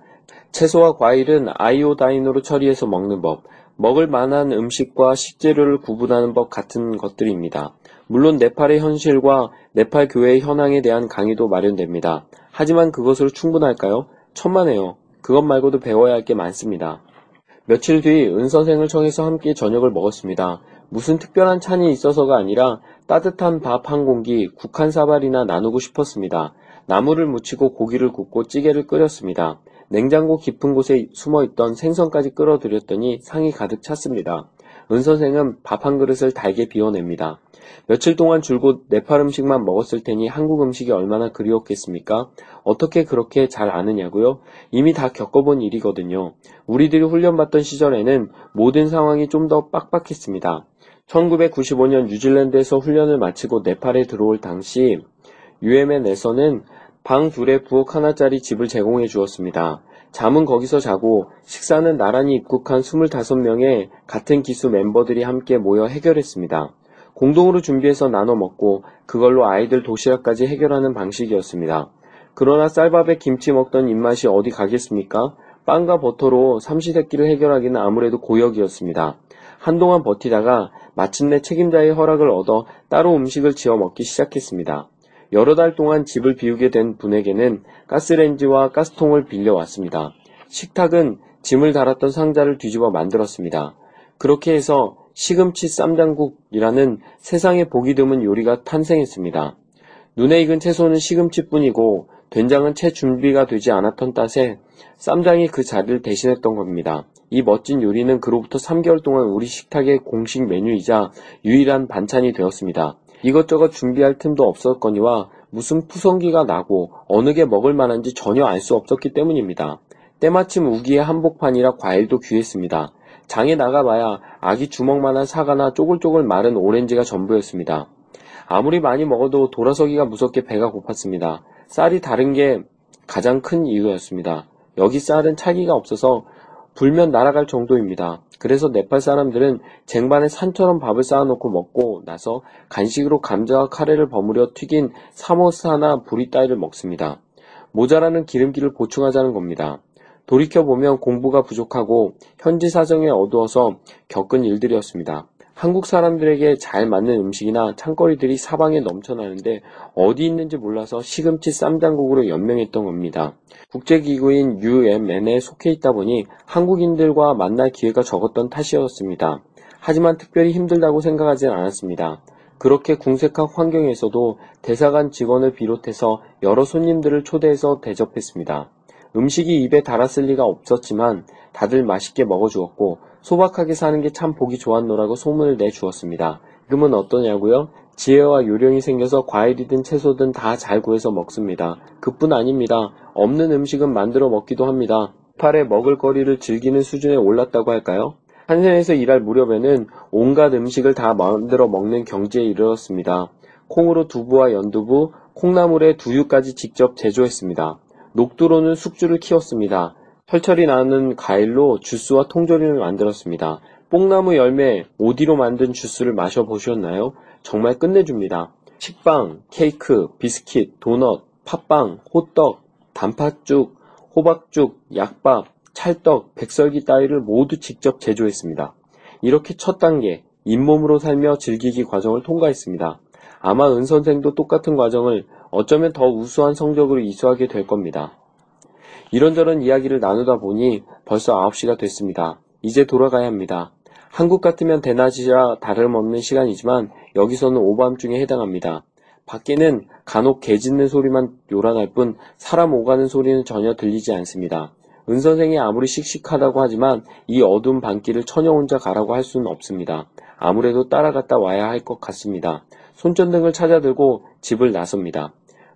채소와 과일은 아이오다인으로 처리해서 먹는 법, 먹을 만한 음식과 식재료를 구분하는 법 같은 것들입니다. 물론 네팔의 현실과 네팔 교회의 현황에 대한 강의도 마련됩니다. 하지만 그것으로 충분할까요? 천만에요. 그것 말고도 배워야 할 게 많습니다. 며칠 뒤 은선생을 청해서 함께 저녁을 먹었습니다. 무슨 특별한 찬이 있어서가 아니라 따뜻한 밥 한 공기 국한 사발이나 나누고 싶었습니다. 나무를 묻히고 고기를 굽고 찌개를 끓였습니다. 냉장고 깊은 곳에 숨어 있던 생선까지 끌어들였더니 상이 가득 찼습니다. 은 선생은 밥 한 그릇을 달게 비워냅니다. 며칠 동안 줄곧 네팔 음식만 먹었을 테니 한국 음식이 얼마나 그리웠겠습니까? 어떻게 그렇게 잘 아느냐고요? 이미 다 겪어본 일이거든요. 우리들이 훈련받던 시절에는 모든 상황이 좀 더 빡빡했습니다. 1995년 뉴질랜드에서 훈련을 마치고 네팔에 들어올 당시 UMN에서는 방 둘에 부엌 하나짜리 집을 제공해 주었습니다. 잠은 거기서 자고 식사는 나란히 입국한 25명의 같은 기수 멤버들이 함께 모여 해결했습니다. 공동으로 준비해서 나눠 먹고 그걸로 아이들 도시락까지 해결하는 방식이었습니다. 그러나 쌀밥에 김치 먹던 입맛이 어디 가겠습니까? 빵과 버터로 삼시세끼를 해결하기는 아무래도 고역이었습니다. 한동안 버티다가 마침내 책임자의 허락을 얻어 따로 음식을 지어 먹기 시작했습니다. 여러 달 동안 집을 비우게 된 분에게는 가스렌지와 가스통을 빌려왔습니다. 식탁은 짐을 달았던 상자를 뒤집어 만들었습니다. 그렇게 해서 시금치 쌈장국이라는 세상에 보기 드문 요리가 탄생했습니다. 눈에 익은 채소는 시금치뿐이고 된장은 채 준비가 되지 않았던 탓에 쌈장이 그 자리를 대신했던 겁니다. 이 멋진 요리는 그로부터 3개월 동안 우리 식탁의 공식 메뉴이자 유일한 반찬이 되었습니다. 이것저것 준비할 틈도 없었거니와 무슨 푸성기가 나고 어느 게 먹을 만한지 전혀 알 수 없었기 때문입니다. 때마침 우기의 한복판이라 과일도 귀했습니다. 장에 나가봐야 아기 주먹만한 사과나 쪼글쪼글 마른 오렌지가 전부였습니다. 아무리 많이 먹어도 돌아서기가 무섭게 배가 고팠습니다. 쌀이 다른 게 가장 큰 이유였습니다. 여기 쌀은 차기가 없어서 불면 날아갈 정도입니다. 그래서 네팔 사람들은 쟁반에 산처럼 밥을 쌓아놓고 먹고 나서 간식으로 감자와 카레를 버무려 튀긴 사모사나 부리따이를 먹습니다. 모자라는 기름기를 보충하자는 겁니다. 돌이켜보면 공부가 부족하고 현지 사정에 어두워서 겪은 일들이었습니다. 한국 사람들에게 잘 맞는 음식이나 창거리들이 사방에 넘쳐나는데 어디 있는지 몰라서 시금치 쌈장국으로 연명했던 겁니다. 국제기구인 UMN에 속해 있다 보니 한국인들과 만날 기회가 적었던 탓이었습니다. 하지만 특별히 힘들다고 생각하진 않았습니다. 그렇게 궁색한 환경에서도 대사관 직원을 비롯해서 여러 손님들을 초대해서 대접했습니다. 음식이 입에 달았을 리가 없었지만 다들 맛있게 먹어주었고 소박하게 사는 게 참 보기 좋았노라고 소문을 내주었습니다. 지금은 어떠냐고요? 지혜와 요령이 생겨서 과일이든 채소든 다 잘 구해서 먹습니다. 그뿐 아닙니다. 없는 음식은 만들어 먹기도 합니다. 팔에 먹을거리를 즐기는 수준에 올랐다고 할까요? 한센에서 일할 무렵에는 온갖 음식을 다 만들어 먹는 경지에 이르렀습니다. 콩으로 두부와 연두부, 콩나물에 두유까지 직접 제조했습니다. 녹두로는 숙주를 키웠습니다. 털철이 나는 과일로 주스와 통조림을 만들었습니다. 뽕나무 열매, 오디로 만든 주스를 마셔보셨나요? 정말 끝내줍니다. 식빵, 케이크, 비스킷, 도넛, 팥빵, 호떡, 단팥죽, 호박죽, 약밥, 찰떡, 백설기 따위를 모두 직접 제조했습니다. 이렇게 첫 단계, 잇몸으로 살며 즐기기 과정을 통과했습니다. 아마 은 선생도 똑같은 과정을 어쩌면 더 우수한 성적으로 이수하게 될 겁니다. 이런저런 이야기를 나누다 보니 벌써 9시가 됐습니다. 이제 돌아가야 합니다. 한국 같으면 대낮이라 다름없는 시간이지만 여기서는 오밤중에 해당합니다. 밖에는 간혹 개 짖는 소리만 요란할 뿐 사람 오가는 소리는 전혀 들리지 않습니다. 은 선생이 아무리 씩씩하다고 하지만 이 어두운 밤길을 처녀 혼자 가라고 할 수는 없습니다. 아무래도 따라갔다 와야 할 것 같습니다. 손전등을 찾아 들고 집을 나섭니다.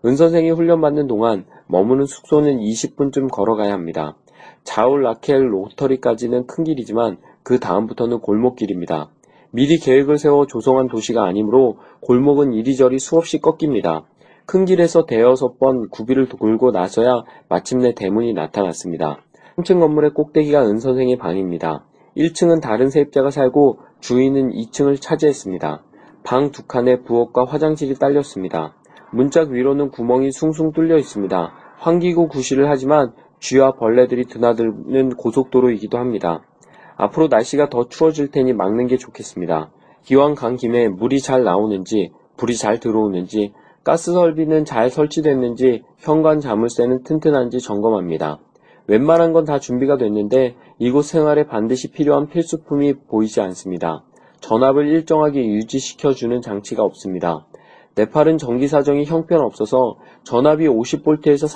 은 선생이 훈련받는 동안 머무는 숙소는 20분쯤 걸어가야 합니다. 자울 라켈 로터리까지는 큰 길이지만 그 다음부터는 골목길입니다. 미리 계획을 세워 조성한 도시가 아니므로 골목은 이리저리 수없이 꺾입니다. 큰 길에서 대여섯 번 구비를 돌고 나서야 마침내 대문이 나타났습니다. 3층 건물의 꼭대기가 은 선생의 방입니다. 1층은 다른 세입자가 살고 주인은 2층을 차지했습니다. 방 두 칸에 부엌과 화장실이 딸렸습니다. 문짝 위로는 구멍이 숭숭 뚫려 있습니다. 환기구 구실을 하지만 쥐와 벌레들이 드나드는 고속도로이기도 합니다. 앞으로 날씨가 더 추워질 테니 막는 게 좋겠습니다. 기왕 간 김에 물이 잘 나오는지, 불이 잘 들어오는지, 가스 설비는 잘 설치됐는지, 현관 자물쇠는 튼튼한지 점검합니다. 웬만한 건 다 준비가 됐는데 이곳 생활에 반드시 필요한 필수품이 보이지 않습니다. 전압을 일정하게 유지시켜주는 장치가 없습니다. 네팔은 전기 사정이 형편없어서 전압이 50볼트에서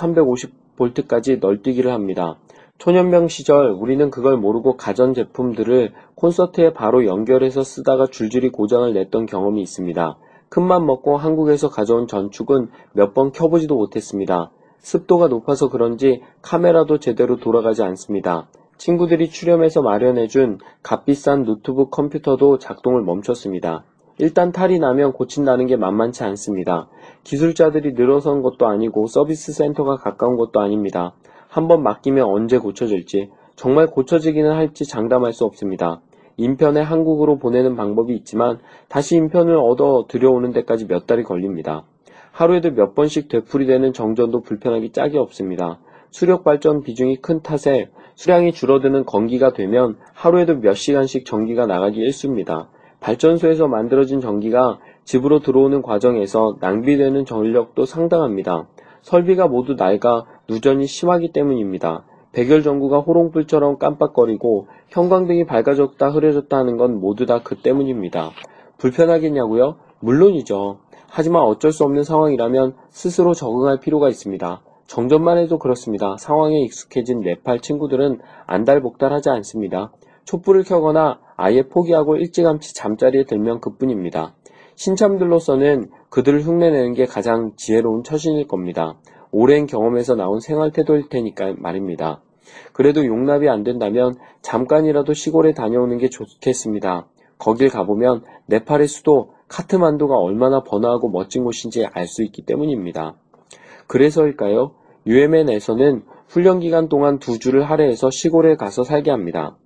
350볼트까지 널뛰기를 합니다. 초년병 시절 우리는 그걸 모르고 가전 제품들을 콘서트에 바로 연결해서 쓰다가 줄줄이 고장을 냈던 경험이 있습니다. 큰맘 먹고 한국에서 가져온 전축은 몇 번 켜보지도 못했습니다. 습도가 높아서 그런지 카메라도 제대로 돌아가지 않습니다. 친구들이 출연해서 마련해준 값비싼 노트북 컴퓨터도 작동을 멈췄습니다. 일단 탈이 나면 고친다는 게 만만치 않습니다. 기술자들이 늘어선 것도 아니고 서비스 센터가 가까운 것도 아닙니다. 한번 맡기면 언제 고쳐질지, 정말 고쳐지기는 할지 장담할 수 없습니다. 인편에 한국으로 보내는 방법이 있지만 다시 인편을 얻어 들여오는 데까지 몇 달이 걸립니다. 하루에도 몇 번씩 되풀이되는 정전도 불편하기 짝이 없습니다. 수력 발전 비중이 큰 탓에 수량이 줄어드는 건기가 되면 하루에도 몇 시간씩 전기가 나가기 일쑤입니다. 발전소에서 만들어진 전기가 집으로 들어오는 과정에서 낭비되는 전력도 상당합니다. 설비가 모두 낡아 누전이 심하기 때문입니다. 백열 전구가 호롱불처럼 깜빡거리고 형광등이 밝아졌다 흐려졌다 하는 건 모두 다 그 때문입니다. 불편하겠냐고요? 물론이죠. 하지만 어쩔 수 없는 상황이라면 스스로 적응할 필요가 있습니다. 정전만 해도 그렇습니다. 상황에 익숙해진 네팔 친구들은 안달복달하지 않습니다. 촛불을 켜거나 아예 포기하고 일찌감치 잠자리에 들면 그뿐입니다. 신참들로서는 그들을 흉내내는 게 가장 지혜로운 처신일 겁니다. 오랜 경험에서 나온 생활 태도일 테니까 말입니다. 그래도 용납이 안 된다면 잠깐이라도 시골에 다녀오는 게 좋겠습니다. 거길 가보면 네팔의 수도 카트만두가 얼마나 번화하고 멋진 곳인지 알 수 있기 때문입니다. 그래서일까요? UMN에서는 훈련 기간 동안 두 주를 할애해서 시골에 가서 살게 합니다.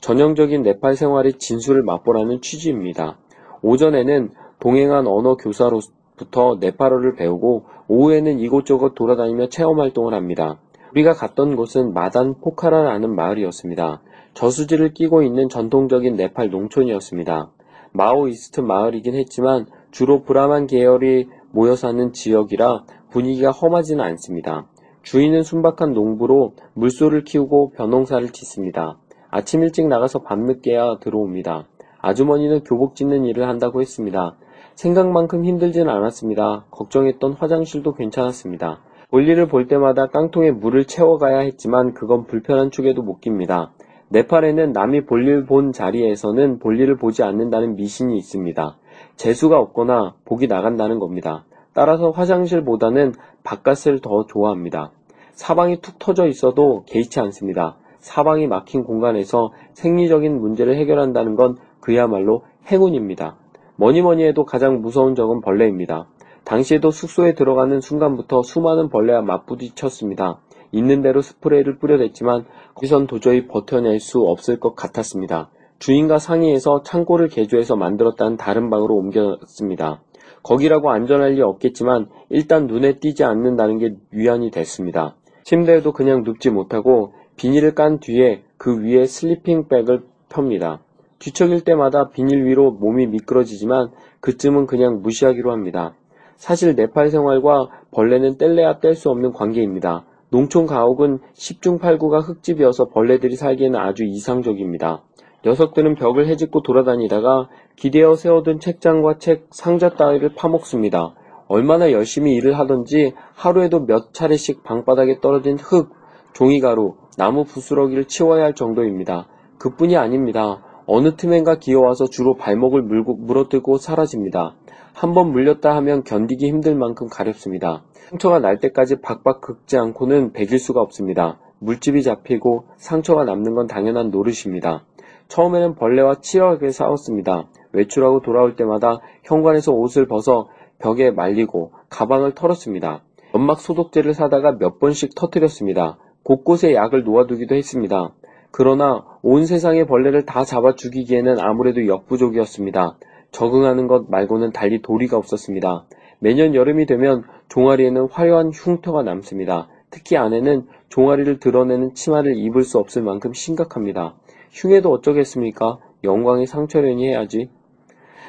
전형적인 네팔 생활의 진수를 맛보라는 취지입니다. 오전에는 동행한 언어 교사로부터 네팔어를 배우고 오후에는 이곳저곳 돌아다니며 체험 활동을 합니다. 우리가 갔던 곳은 마단 포카라라는 마을이었습니다. 저수지를 끼고 있는 전통적인 네팔 농촌이었습니다. 마오이스트 마을이긴 했지만 주로 브라만 계열이 모여 사는 지역이라 분위기가 험하지는 않습니다. 주인은 순박한 농부로 물소를 키우고 벼농사를 짓습니다. 아침 일찍 나가서 밤늦게야 들어옵니다. 아주머니는 교복 짓는 일을 한다고 했습니다. 생각만큼 힘들진 않았습니다. 걱정했던 화장실도 괜찮았습니다. 볼일을 볼 때마다 깡통에 물을 채워가야 했지만 그건 불편한 축에도 못 깁니다. 네팔에는 남이 볼일 본 자리에서는 볼일을 보지 않는다는 미신이 있습니다. 재수가 없거나 복이 나간다는 겁니다. 따라서 화장실보다는 바깥을 더 좋아합니다. 사방이 툭 터져 있어도 개의치 않습니다. 사방이 막힌 공간에서 생리적인 문제를 해결한다는 건 그야말로 행운입니다. 뭐니 뭐니 해도 가장 무서운 적은 벌레입니다. 당시에도 숙소에 들어가는 순간부터 수많은 벌레와 맞부딪혔습니다. 있는 대로 스프레이를 뿌려댔지만 거기선 도저히 버텨낼 수 없을 것 같았습니다. 주인과 상의해서 창고를 개조해서 만들었다는 다른 방으로 옮겼습니다. 거기라고 안전할 리 없겠지만 일단 눈에 띄지 않는다는 게 위안이 됐습니다. 침대에도 그냥 눕지 못하고 비닐을 깐 뒤에 그 위에 슬리핑백을 펴니다. 뒤척일 때마다 비닐 위로 몸이 미끄러지지만 그쯤은 그냥 무시하기로 합니다. 사실 네팔 생활과 벌레는 뗄래야 뗄 수 없는 관계입니다. 농촌 가옥은 10중 8구가 흙집이어서 벌레들이 살기에는 아주 이상적입니다. 녀석들은 벽을 헤집고 돌아다니다가 기대어 세워둔 책장과 책, 상자 따위를 파먹습니다. 얼마나 열심히 일을 하던지 하루에도 몇 차례씩 방바닥에 떨어진 흙, 종이가루, 나무 부스러기를 치워야 할 정도입니다. 그뿐이 아닙니다. 어느 틈엔가 기어와서 주로 발목을 물고, 물어뜯고 사라집니다. 한번 물렸다 하면 견디기 힘들 만큼 가렵습니다. 상처가 날 때까지 박박 긁지 않고는 베길 수가 없습니다. 물집이 잡히고 상처가 남는 건 당연한 노릇입니다. 처음에는 벌레와 치열하게 싸웠습니다. 외출하고 돌아올 때마다 현관에서 옷을 벗어 벽에 말리고 가방을 털었습니다. 연막 소독제를 사다가 몇 번씩 터뜨렸습니다. 곳곳에 약을 놓아두기도 했습니다. 그러나 온 세상의 벌레를 다 잡아 죽이기에는 아무래도 역부족이었습니다. 적응하는 것 말고는 달리 도리가 없었습니다. 매년 여름이 되면 종아리에는 화려한 흉터가 남습니다. 특히 아내는 종아리를 드러내는 치마를 입을 수 없을 만큼 심각합니다. 흉해도 어쩌겠습니까? 영광의 상처련이 해야지.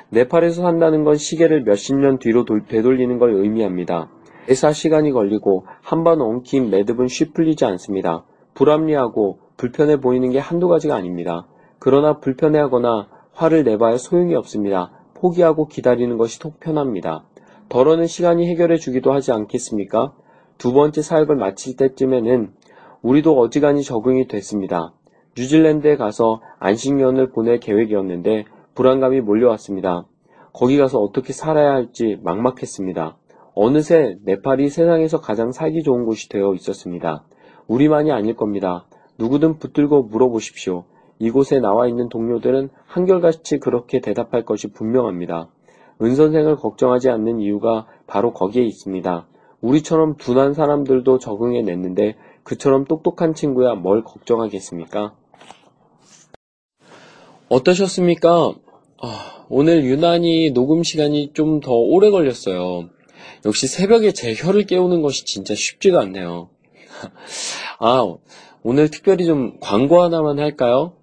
네팔에서 산다는 건 시계를 몇십 년 뒤로 돌- 되돌리는 걸 의미합니다. 대사 시간이 걸리고 한 번 엉킨 매듭은 쉬풀리지 않습니다. 불합리하고 불편해 보이는 게 한두 가지가 아닙니다. 그러나 불편해하거나 화를 내봐야 소용이 없습니다. 포기하고 기다리는 것이 속 편합니다. 덜어는 시간이 해결해 주기도 하지 않겠습니까? 두 번째 사역을 마칠 때쯤에는 우리도 어지간히 적응이 됐습니다. 뉴질랜드에 가서 안식년을 보낼 계획이었는데 불안감이 몰려왔습니다. 거기 가서 어떻게 살아야 할지 막막했습니다. 어느새 네팔이 세상에서 가장 살기 좋은 곳이 되어 있었습니다. 우리만이 아닐 겁니다. 누구든 붙들고 물어보십시오. 이곳에 나와 있는 동료들은 한결같이 그렇게 대답할 것이 분명합니다. 은 선생을 걱정하지 않는 이유가 바로 거기에 있습니다. 우리처럼 둔한 사람들도 적응해 냈는데 그처럼 똑똑한 친구야 뭘 걱정하겠습니까? 어떠셨습니까? 아, 오늘 유난히 녹음 시간이 좀 더 오래 걸렸어요. 역시 새벽에 제 혀를 깨우는 것이 진짜 쉽지가 않네요. 아, 오늘 특별히 좀 광고 하나만 할까요?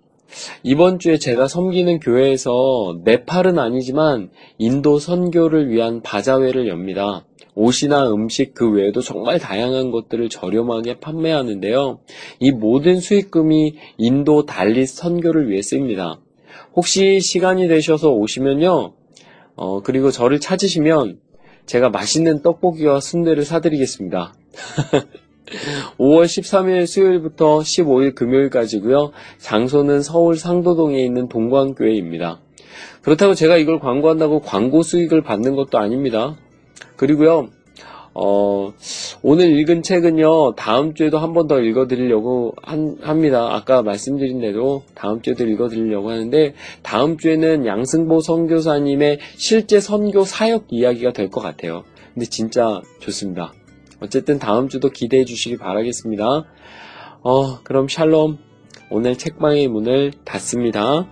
이번 주에 제가 섬기는 교회에서 네팔은 아니지만 인도 선교를 위한 바자회를 엽니다. 옷이나 음식 그 외에도 정말 다양한 것들을 저렴하게 판매하는데요. 이 모든 수익금이 인도 달리 선교를 위해 씁니다. 혹시 시간이 되셔서 오시면요. 어, 그리고 저를 찾으시면 제가 맛있는 떡볶이와 순대를 사드리겠습니다. 5월 13일 수요일부터 15일 금요일까지고요. 장소는 서울 상도동에 있는 동광교회입니다. 그렇다고 제가 이걸 광고한다고 광고 수익을 받는 것도 아닙니다. 그리고요. 어, 오늘 읽은 책은요, 다음 주에도 한 번 더 읽어드리려고 한- 합니다. 아까 말씀드린 대로 다음 주에도 읽어드리려고 하는데, 다음 주에는 양승보 선교사님의 실제 선교 사역 이야기가 될 것 같아요. 근데 진짜 좋습니다. 어쨌든 다음 주도 기대해 주시기 바라겠습니다. 어, 그럼 샬롬. 오늘 책방의 문을 닫습니다.